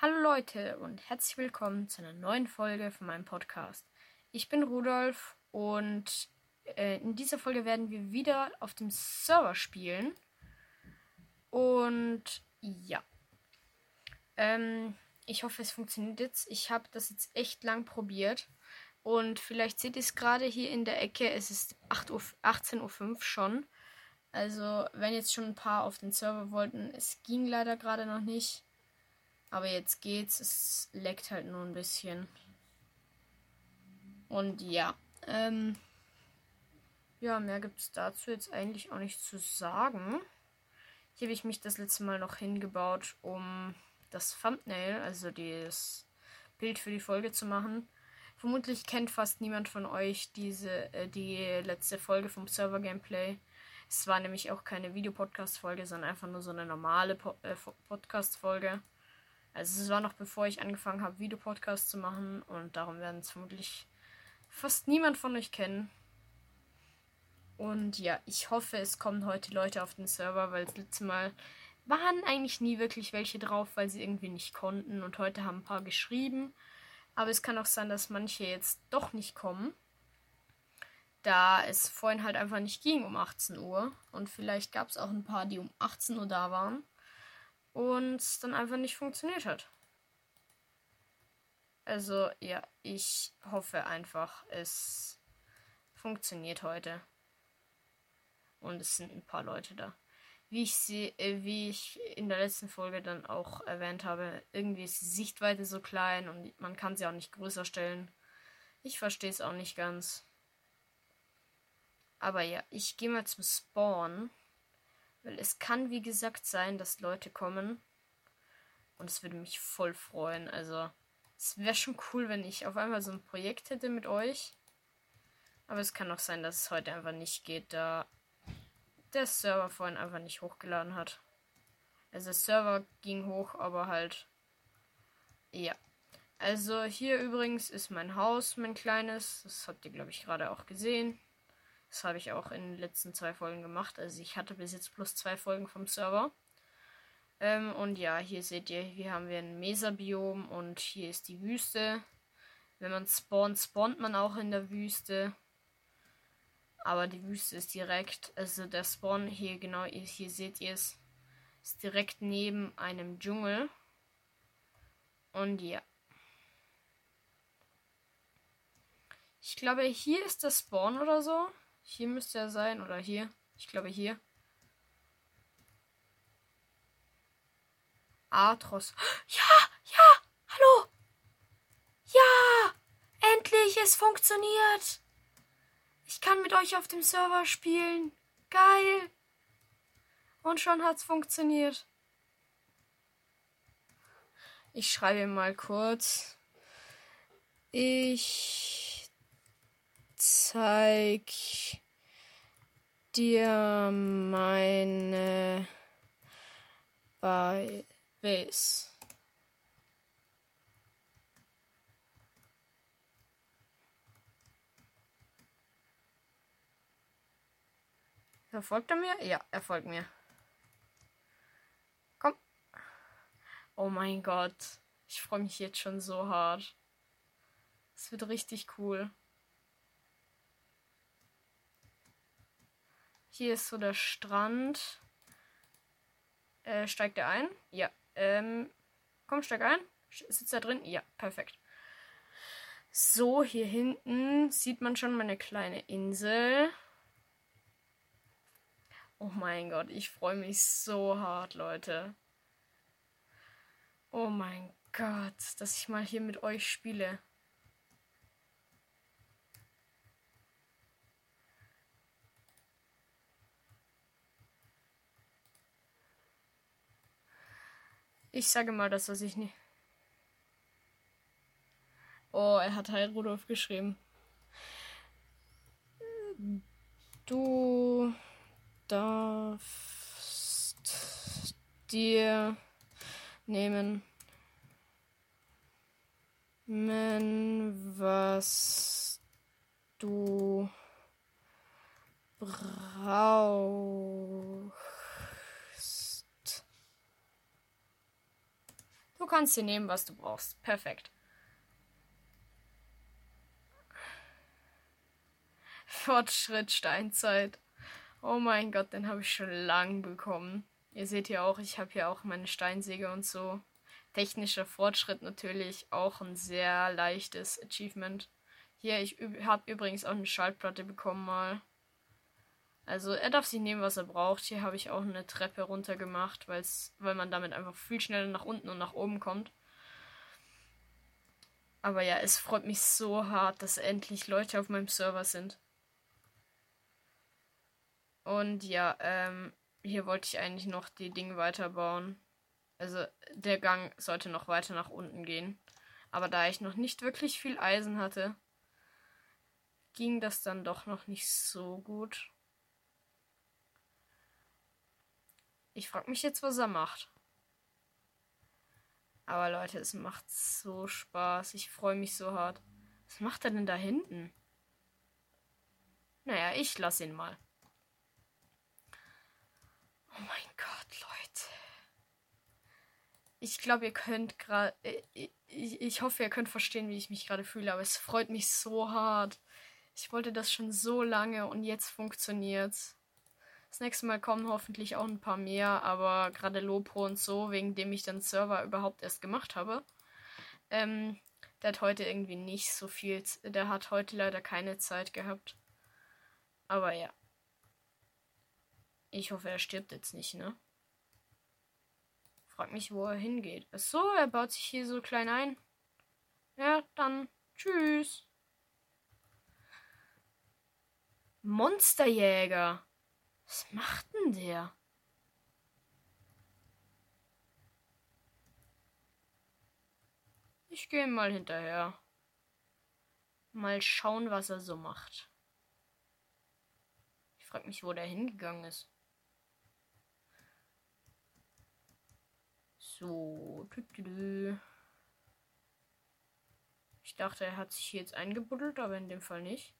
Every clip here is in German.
Hallo Leute und herzlich willkommen zu einer neuen Folge von meinem Podcast. Ich bin Rudolf und äh, in dieser Folge werden wir wieder auf dem Server spielen. Und ja. Ähm, ich hoffe, es funktioniert jetzt. Ich habe das jetzt echt lang probiert. Und vielleicht seht ihr es gerade hier in der Ecke. Es ist 18.05 Uhr schon. Also, wenn jetzt schon ein paar auf den Server wollten, es ging leider gerade noch nicht. Aber jetzt geht's. Es leckt halt nur ein bisschen. Und ja. Ähm, ja, mehr gibt es dazu jetzt eigentlich auch nicht zu sagen. Hier habe ich mich das letzte Mal noch hingebaut, um das Thumbnail, also das Bild für die Folge zu machen. Vermutlich kennt fast niemand von euch diese äh, die letzte Folge vom Server Gameplay. Es war nämlich auch keine Videopodcast-Folge, sondern einfach nur so eine normale po äh, Podcast-Folge. Also es war noch bevor ich angefangen habe, Videopodcasts zu machen und darum werden es vermutlich fast niemand von euch kennen. Und ja, ich hoffe, es kommen heute Leute auf den Server, weil das letzte Mal waren eigentlich nie wirklich welche drauf, weil sie irgendwie nicht konnten. Und heute haben ein paar geschrieben. Aber es kann auch sein, dass manche jetzt doch nicht kommen. Da es vorhin halt einfach nicht ging um 18 Uhr. Und vielleicht gab es auch ein paar, die um 18 Uhr da waren. Und es dann einfach nicht funktioniert hat. Also ja, ich hoffe einfach, es funktioniert heute. Und es sind ein paar Leute da. Wie ich sie, äh, wie ich in der letzten Folge dann auch erwähnt habe, irgendwie ist die Sichtweite so klein und man kann sie auch nicht größer stellen. Ich verstehe es auch nicht ganz. Aber ja, ich gehe mal zum Spawn. Weil es kann, wie gesagt, sein, dass Leute kommen. Und es würde mich voll freuen. Also, es wäre schon cool, wenn ich auf einmal so ein Projekt hätte mit euch. Aber es kann auch sein, dass es heute einfach nicht geht, da der Server vorhin einfach nicht hochgeladen hat. Also der Server ging hoch, aber halt. Ja. Also hier übrigens ist mein Haus, mein kleines. Das habt ihr, glaube ich, gerade auch gesehen. Das habe ich auch in den letzten zwei Folgen gemacht. Also ich hatte bis jetzt plus zwei Folgen vom Server. Ähm, und ja, hier seht ihr, hier haben wir ein Mesa-Biom und hier ist die Wüste. Wenn man spawnt, spawnt man auch in der Wüste. Aber die Wüste ist direkt, also der Spawn hier genau, hier seht ihr es, ist direkt neben einem Dschungel. Und ja. Ich glaube, hier ist der Spawn oder so. Hier müsste er sein oder hier. Ich glaube hier. Atros. Ja, ja, hallo. Ja, endlich, es funktioniert. Ich kann mit euch auf dem Server spielen. Geil. Und schon hat's funktioniert. Ich schreibe mal kurz. Ich zeig dir meine Base. Verfolgt er mir? Ja, er folgt mir. Komm. Oh mein Gott. Ich freue mich jetzt schon so hart. Es wird richtig cool. Hier ist so der Strand. Äh, steigt er ein? Ja. Ähm, komm, steig ein. Sitzt er drin? Ja, perfekt. So, hier hinten sieht man schon meine kleine Insel. Oh mein Gott, ich freue mich so hart, Leute. Oh mein Gott, dass ich mal hier mit euch spiele. Ich sage mal das, was ich nicht. Oh, er hat halt Rudolf geschrieben. Du darfst dir nehmen, was du brauchst. Du kannst dir nehmen, was du brauchst. Perfekt. Fortschritt Steinzeit. Oh mein Gott, den habe ich schon lang bekommen. Ihr seht ja auch, ich habe hier auch meine Steinsäge und so. Technischer Fortschritt natürlich auch ein sehr leichtes Achievement. Hier, ich habe übrigens auch eine Schaltplatte bekommen mal. Also er darf sich nehmen, was er braucht. Hier habe ich auch eine Treppe runter gemacht, weil man damit einfach viel schneller nach unten und nach oben kommt. Aber ja, es freut mich so hart, dass endlich Leute auf meinem Server sind. Und ja, ähm, hier wollte ich eigentlich noch die Dinge weiterbauen. Also der Gang sollte noch weiter nach unten gehen. Aber da ich noch nicht wirklich viel Eisen hatte, ging das dann doch noch nicht so gut. Ich frage mich jetzt, was er macht. Aber Leute, es macht so Spaß. Ich freue mich so hart. Was macht er denn da hinten? Naja, ich lasse ihn mal. Oh mein Gott, Leute. Ich glaube, ihr könnt gerade. Äh, ich, ich hoffe, ihr könnt verstehen, wie ich mich gerade fühle, aber es freut mich so hart. Ich wollte das schon so lange und jetzt funktioniert's. Das nächste Mal kommen hoffentlich auch ein paar mehr, aber gerade Lopo und so, wegen dem ich den Server überhaupt erst gemacht habe. Ähm, der hat heute irgendwie nicht so viel. Der hat heute leider keine Zeit gehabt. Aber ja. Ich hoffe, er stirbt jetzt nicht, ne? Frag mich, wo er hingeht. Ach so, er baut sich hier so klein ein. Ja, dann tschüss. Monsterjäger. Was macht denn der? Ich gehe mal hinterher. Mal schauen, was er so macht. Ich frage mich, wo der hingegangen ist. So. Ich dachte, er hat sich hier jetzt eingebuddelt, aber in dem Fall nicht.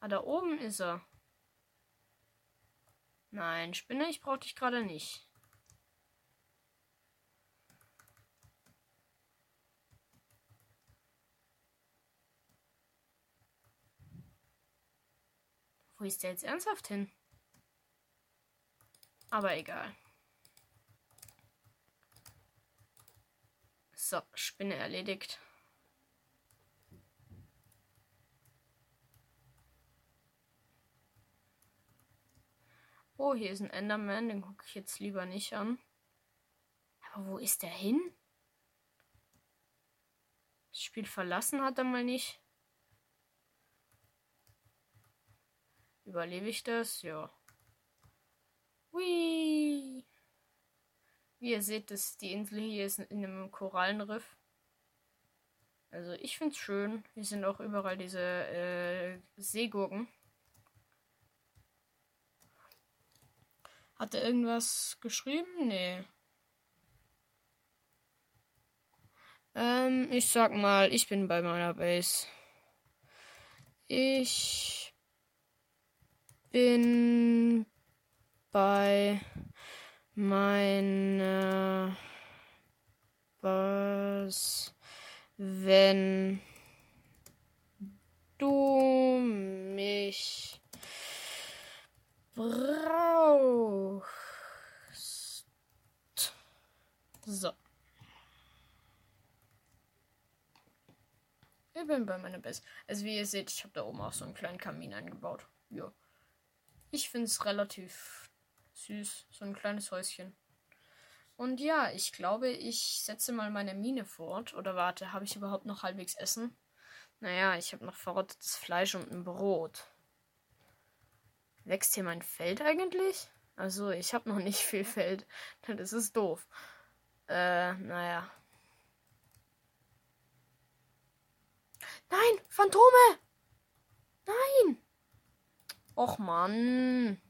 Ah, da oben ist er. Nein, Spinne, ich brauche dich gerade nicht. Wo ist der jetzt ernsthaft hin? Aber egal. So, Spinne erledigt. Oh, hier ist ein Enderman, den gucke ich jetzt lieber nicht an. Aber wo ist der hin? Das Spiel verlassen hat er mal nicht. Überlebe ich das? Ja. Hui. Wie ihr seht, dass die Insel hier ist in einem Korallenriff. Also ich finde es schön. Hier sind auch überall diese äh, Seegurken. Hat er irgendwas geschrieben? Nee. Ähm, ich sag mal, ich bin bei meiner Base. Ich bin bei meine was wenn du mich brauchst. So. Ich bin bei meiner Best. Also wie ihr seht, ich habe da oben auch so einen kleinen Kamin eingebaut. Ja. Ich finde es relativ Süß, so ein kleines Häuschen. Und ja, ich glaube, ich setze mal meine Mine fort. Oder warte, habe ich überhaupt noch halbwegs Essen? Naja, ich habe noch verrottetes Fleisch und ein Brot. Wächst hier mein Feld eigentlich? Also, ich habe noch nicht viel Feld. Das ist doof. Äh, naja. Nein, Phantome! Nein! Och Mann.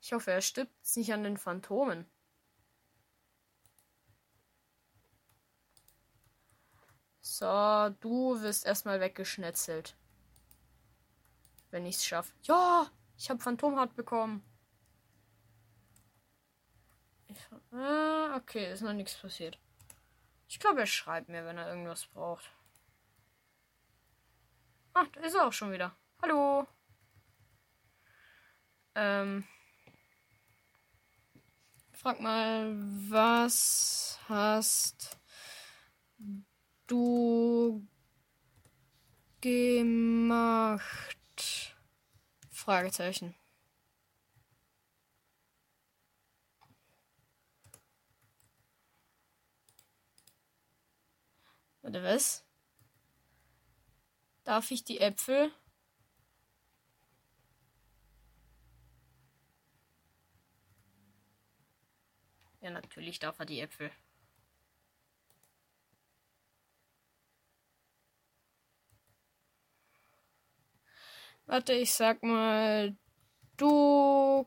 Ich hoffe, er stirbt nicht an den Phantomen. So, du wirst erstmal weggeschnetzelt. Wenn ich es schaffe. Ja, ich habe Phantomhaut bekommen. Ah, okay, ist noch nichts passiert. Ich glaube, er schreibt mir, wenn er irgendwas braucht. Ah, da ist er auch schon wieder. Hallo. Ähm. Frag mal, was hast du gemacht? Fragezeichen. Warte, was? Darf ich die Äpfel? Ja, natürlich darf er die Äpfel. Warte, ich sag mal, du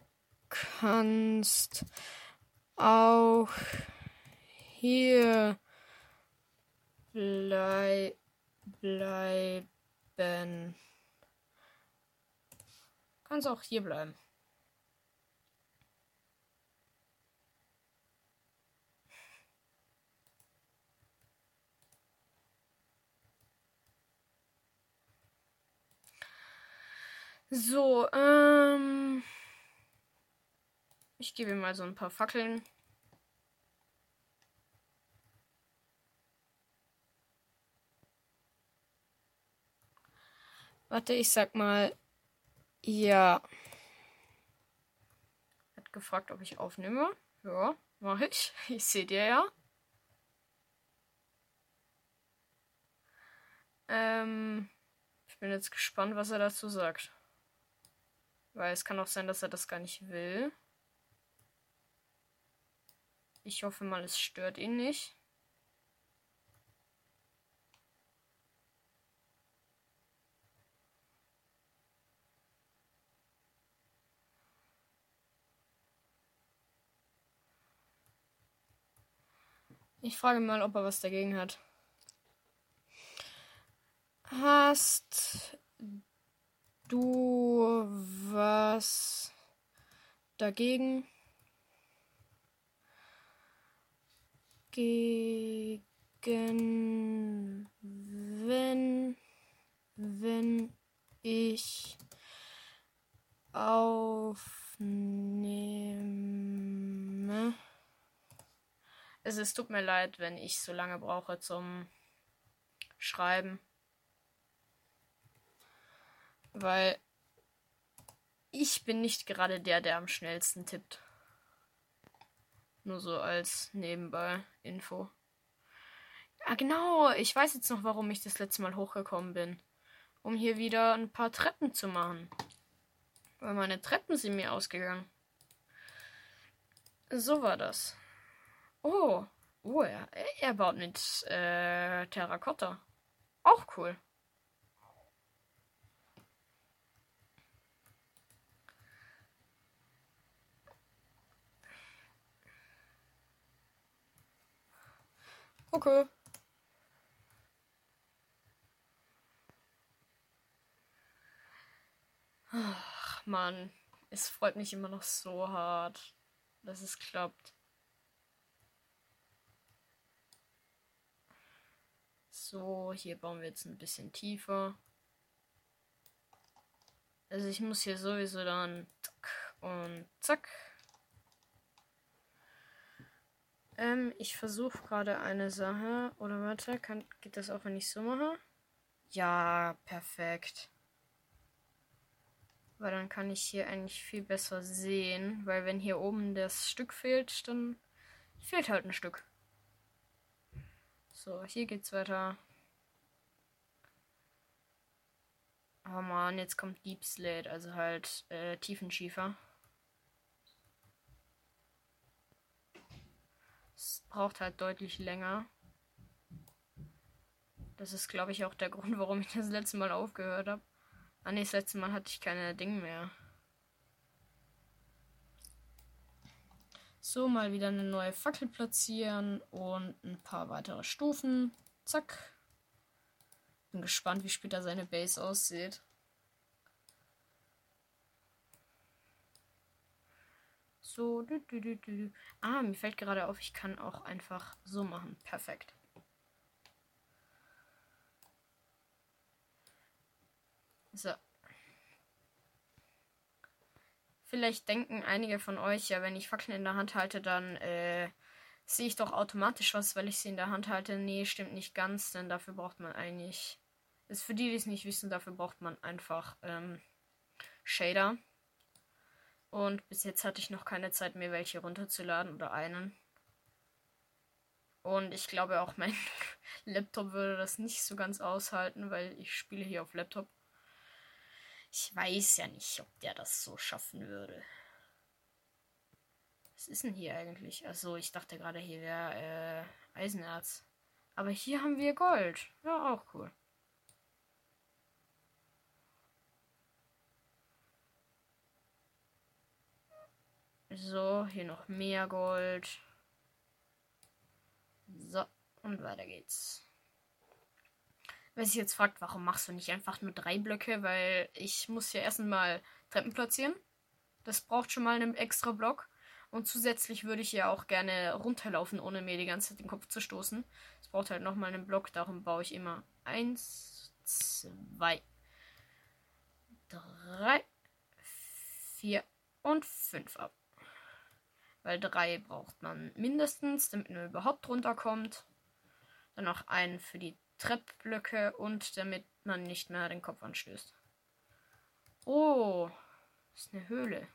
kannst auch hier blei bleiben. Kannst auch hier bleiben. So, ähm. Ich gebe ihm mal so ein paar Fackeln. Warte, ich sag mal. Ja. Hat gefragt, ob ich aufnehme. Ja, mache ich. Ich sehe dir ja. Ähm, ich bin jetzt gespannt, was er dazu sagt. Weil es kann auch sein, dass er das gar nicht will. Ich hoffe mal, es stört ihn nicht. Ich frage mal, ob er was dagegen hat. Hast du was dagegen? Gegen wenn wenn ich aufnehme. Also es tut mir leid, wenn ich so lange brauche zum Schreiben. Weil ich bin nicht gerade der, der am schnellsten tippt. Nur so als nebenbei Info. Ah, genau. Ich weiß jetzt noch, warum ich das letzte Mal hochgekommen bin. Um hier wieder ein paar Treppen zu machen. Weil meine Treppen sind mir ausgegangen. So war das. Oh. Oh, er, er baut mit äh, Terrakotta. Auch cool. Okay. Ach, Mann. Es freut mich immer noch so hart, dass es klappt. So, hier bauen wir jetzt ein bisschen tiefer. Also ich muss hier sowieso dann und zack ähm, ich versuche gerade eine Sache. Oder warte, kann, geht das auch, wenn ich so mache? Ja, perfekt. Weil dann kann ich hier eigentlich viel besser sehen. Weil wenn hier oben das Stück fehlt, dann fehlt halt ein Stück. So, hier geht's weiter. Oh man, jetzt kommt Deep Slate, also halt äh, Tiefenschiefer. Es braucht halt deutlich länger. Das ist, glaube ich, auch der Grund, warum ich das letzte Mal aufgehört habe. Ah ne, das letzte Mal hatte ich keine Dinge mehr. So, mal wieder eine neue Fackel platzieren und ein paar weitere Stufen. Zack. Bin gespannt, wie später seine Base aussieht. So. Du, du, du, du. Ah, mir fällt gerade auf, ich kann auch einfach so machen. Perfekt. So. Vielleicht denken einige von euch, ja, wenn ich Fackeln in der Hand halte, dann äh, sehe ich doch automatisch was, weil ich sie in der Hand halte. Nee, stimmt nicht ganz, denn dafür braucht man eigentlich. Ist für die, die es nicht wissen, dafür braucht man einfach ähm, Shader. Und bis jetzt hatte ich noch keine Zeit mehr, welche runterzuladen oder einen. Und ich glaube auch mein Laptop würde das nicht so ganz aushalten, weil ich spiele hier auf Laptop. Ich weiß ja nicht, ob der das so schaffen würde. Was ist denn hier eigentlich? Also ich dachte gerade, hier wäre äh, Eisenerz. Aber hier haben wir Gold. Ja, auch cool. So, hier noch mehr Gold. So, und weiter geht's. Wer sich jetzt fragt, warum machst du nicht einfach nur drei Blöcke? Weil ich muss hier erstmal Treppen platzieren. Das braucht schon mal einen extra Block. Und zusätzlich würde ich ja auch gerne runterlaufen, ohne mir die ganze Zeit den Kopf zu stoßen. Es braucht halt nochmal einen Block, darum baue ich immer eins, zwei, drei, vier und fünf ab. Weil drei braucht man mindestens, damit man überhaupt runterkommt. Dann noch einen für die Treppblöcke und damit man nicht mehr den Kopf anstößt. Oh, ist eine Höhle.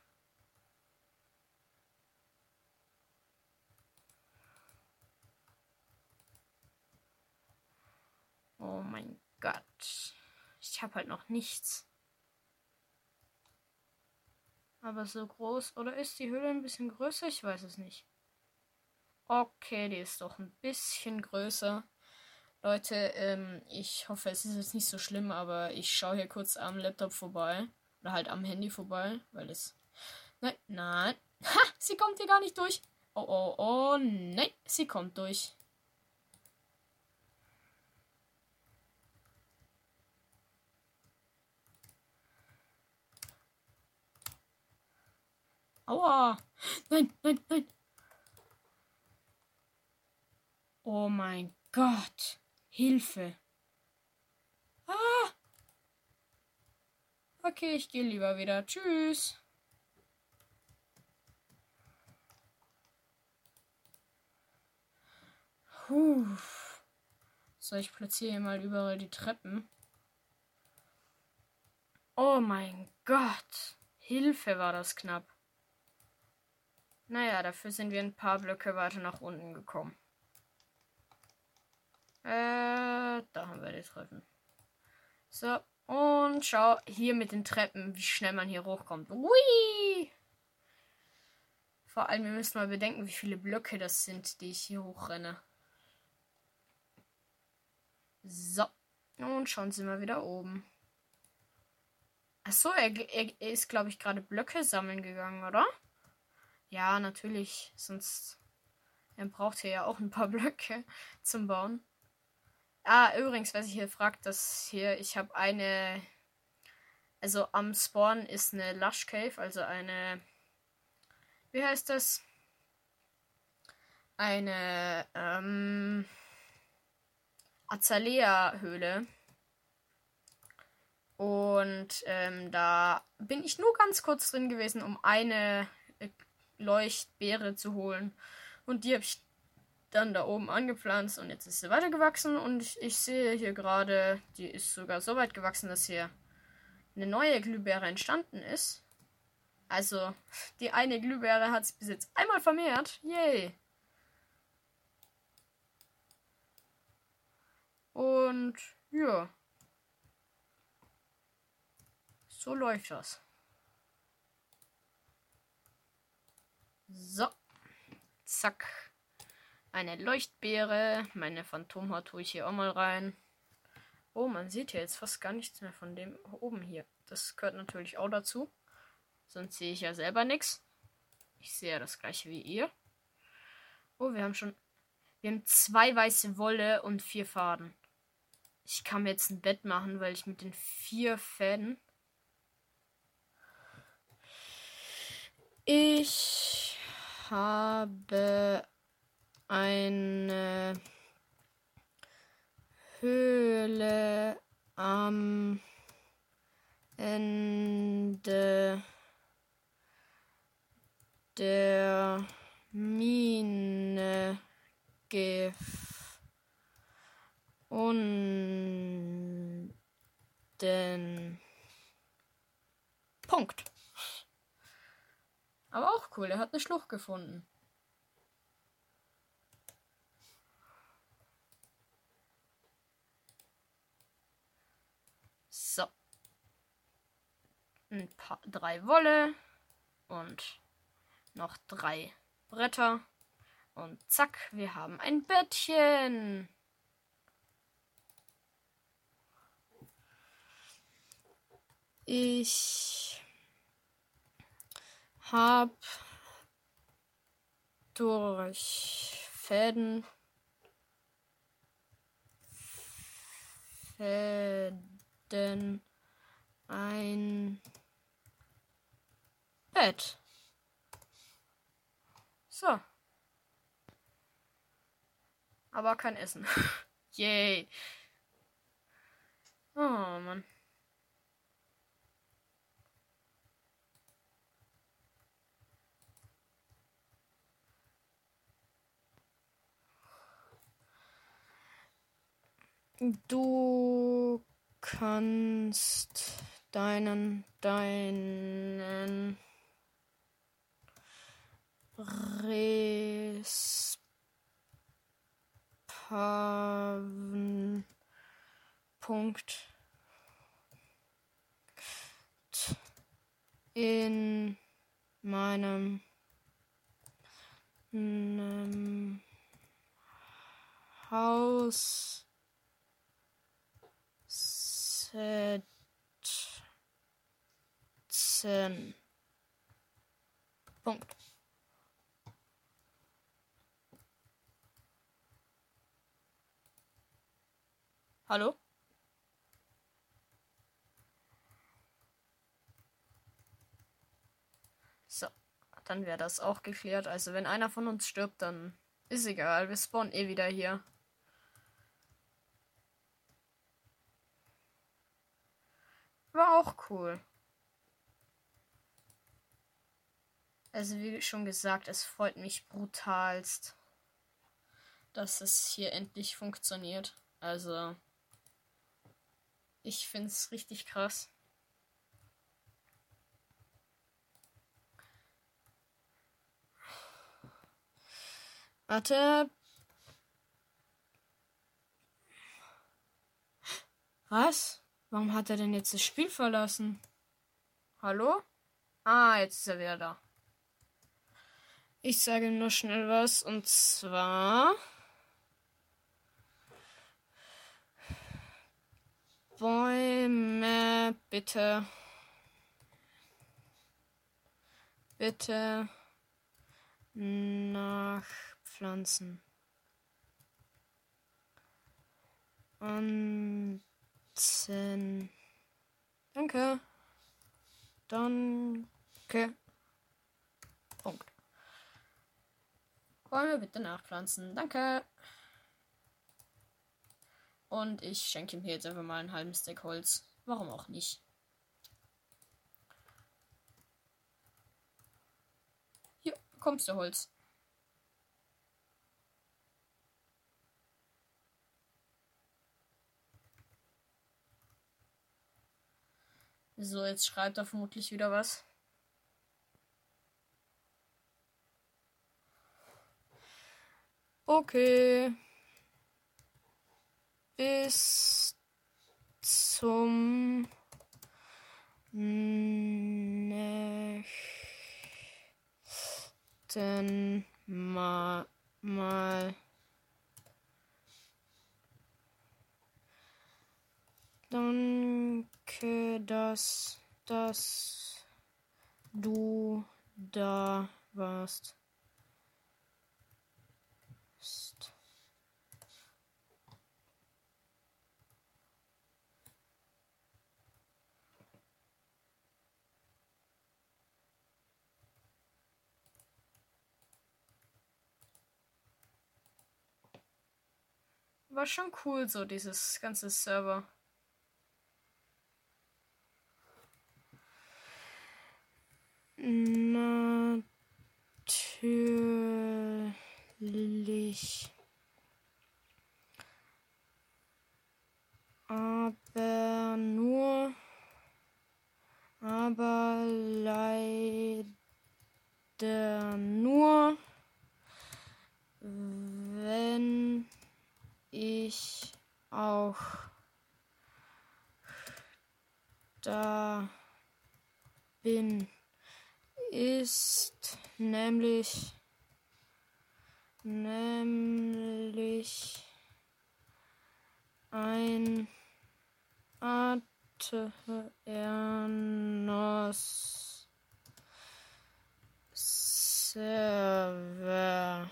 Oh mein Gott. Ich habe halt noch nichts. Aber so groß. Oder ist die Höhle ein bisschen größer? Ich weiß es nicht. Okay, die ist doch ein bisschen größer. Leute, ähm, ich hoffe, es ist jetzt nicht so schlimm, aber ich schaue hier kurz am Laptop vorbei. Oder halt am Handy vorbei, weil es. Nein, nein. Ha! Sie kommt hier gar nicht durch. Oh, oh, oh, nein, sie kommt durch. Aua! Nein, nein, nein! Oh mein Gott! Hilfe. Ah. Okay, ich gehe lieber wieder. Tschüss. Puh. So, ich platziere hier mal überall die Treppen. Oh mein Gott. Hilfe war das knapp. Naja, dafür sind wir ein paar Blöcke weiter nach unten gekommen. Äh, da haben wir die Treppen. So, und schau hier mit den Treppen, wie schnell man hier hochkommt. Ui! Vor allem, wir müssen mal bedenken, wie viele Blöcke das sind, die ich hier hochrenne. So. Und schauen Sie mal wieder oben. Achso, er, er ist, glaube ich, gerade Blöcke sammeln gegangen, oder? Ja, natürlich. Sonst. Braucht hier ja auch ein paar Blöcke zum Bauen. Ah, übrigens, was ich hier fragt, das hier, ich habe eine. Also am Spawn ist eine Lush Cave, also eine. Wie heißt das? Eine ähm, Azalea-Höhle. Und ähm, da bin ich nur ganz kurz drin gewesen, um eine Leuchtbeere zu holen. Und die habe ich dann da oben angepflanzt und jetzt ist sie weitergewachsen und ich, ich sehe hier gerade, die ist sogar so weit gewachsen, dass hier eine neue Glühbeere entstanden ist. Also, die eine Glühbeere hat sich bis jetzt einmal vermehrt. Yay! Und ja. So läuft das. So. Zack. Eine Leuchtbeere. Meine Phantomhaut tue ich hier auch mal rein. Oh, man sieht hier jetzt fast gar nichts mehr von dem oben hier. Das gehört natürlich auch dazu. Sonst sehe ich ja selber nichts. Ich sehe ja das gleiche wie ihr. Oh, wir haben schon. Wir haben zwei weiße Wolle und vier Faden. Ich kann mir jetzt ein Bett machen, weil ich mit den vier Fäden. Ich habe eine Höhle am Ende der Mine gefunden. Punkt. Aber auch cool, er hat eine Schlucht gefunden. So. Ein paar, drei Wolle und noch drei Bretter. Und zack, wir haben ein Bettchen. Ich habe durch Fäden Fäden ein Bett. So. Aber kein Essen. Yay. Oh Mann. Du kannst deinen, deinen Respawn Punkt in meinem, Haus setzen. Punkt. Hallo? So, dann wäre das auch geklärt. Also wenn einer von uns stirbt, dann ist egal. Wir spawnen eh wieder hier. Auch cool. Also wie schon gesagt, es freut mich brutalst, dass es hier endlich funktioniert. Also ich finde es richtig krass. Warte. Was? Warum hat er denn jetzt das Spiel verlassen? Hallo? Ah, jetzt ist er wieder da. Ich sage nur schnell was und zwar. Bäume bitte. Bitte nachpflanzen. Und Danke. Danke. Punkt. Wollen wir bitte nachpflanzen? Danke. Und ich schenke ihm hier jetzt einfach mal einen halben Stack Holz. Warum auch nicht? Hier, bekommst du Holz. So, jetzt schreibt er vermutlich wieder was. Okay. Bis zum nächsten Mal. mal. Danke, dass, dass du da warst. War schon cool, so dieses ganze Server. Aternos Server.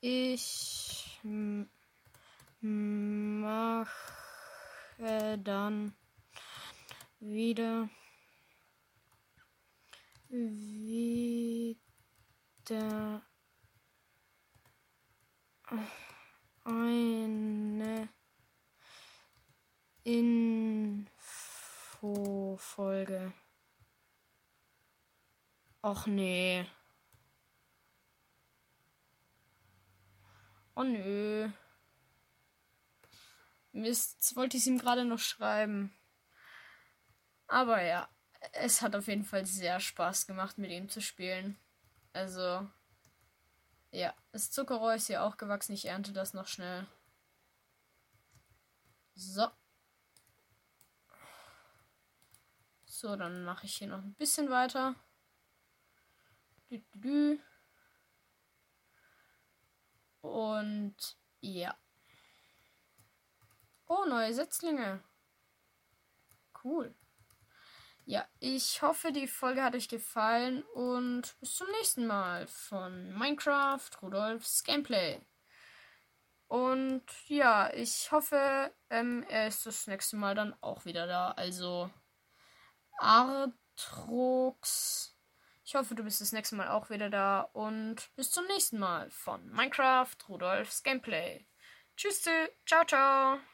Ich mache dann wieder wieder eine Infofolge. Och nee. Oh nö. Mist, wollte ich es ihm gerade noch schreiben. Aber ja, es hat auf jeden Fall sehr Spaß gemacht, mit ihm zu spielen. Also, ja, das Zuckerrohr ist hier auch gewachsen. Ich ernte das noch schnell. So. So, dann mache ich hier noch ein bisschen weiter. Und ja. Oh, neue Setzlinge. Cool. Ja, ich hoffe, die Folge hat euch gefallen und bis zum nächsten Mal von Minecraft Rudolfs Gameplay. Und ja, ich hoffe, ähm, er ist das nächste Mal dann auch wieder da. Also Artrox. Ich hoffe, du bist das nächste Mal auch wieder da. Und bis zum nächsten Mal von Minecraft Rudolfs Gameplay. Tschüss, ciao, ciao.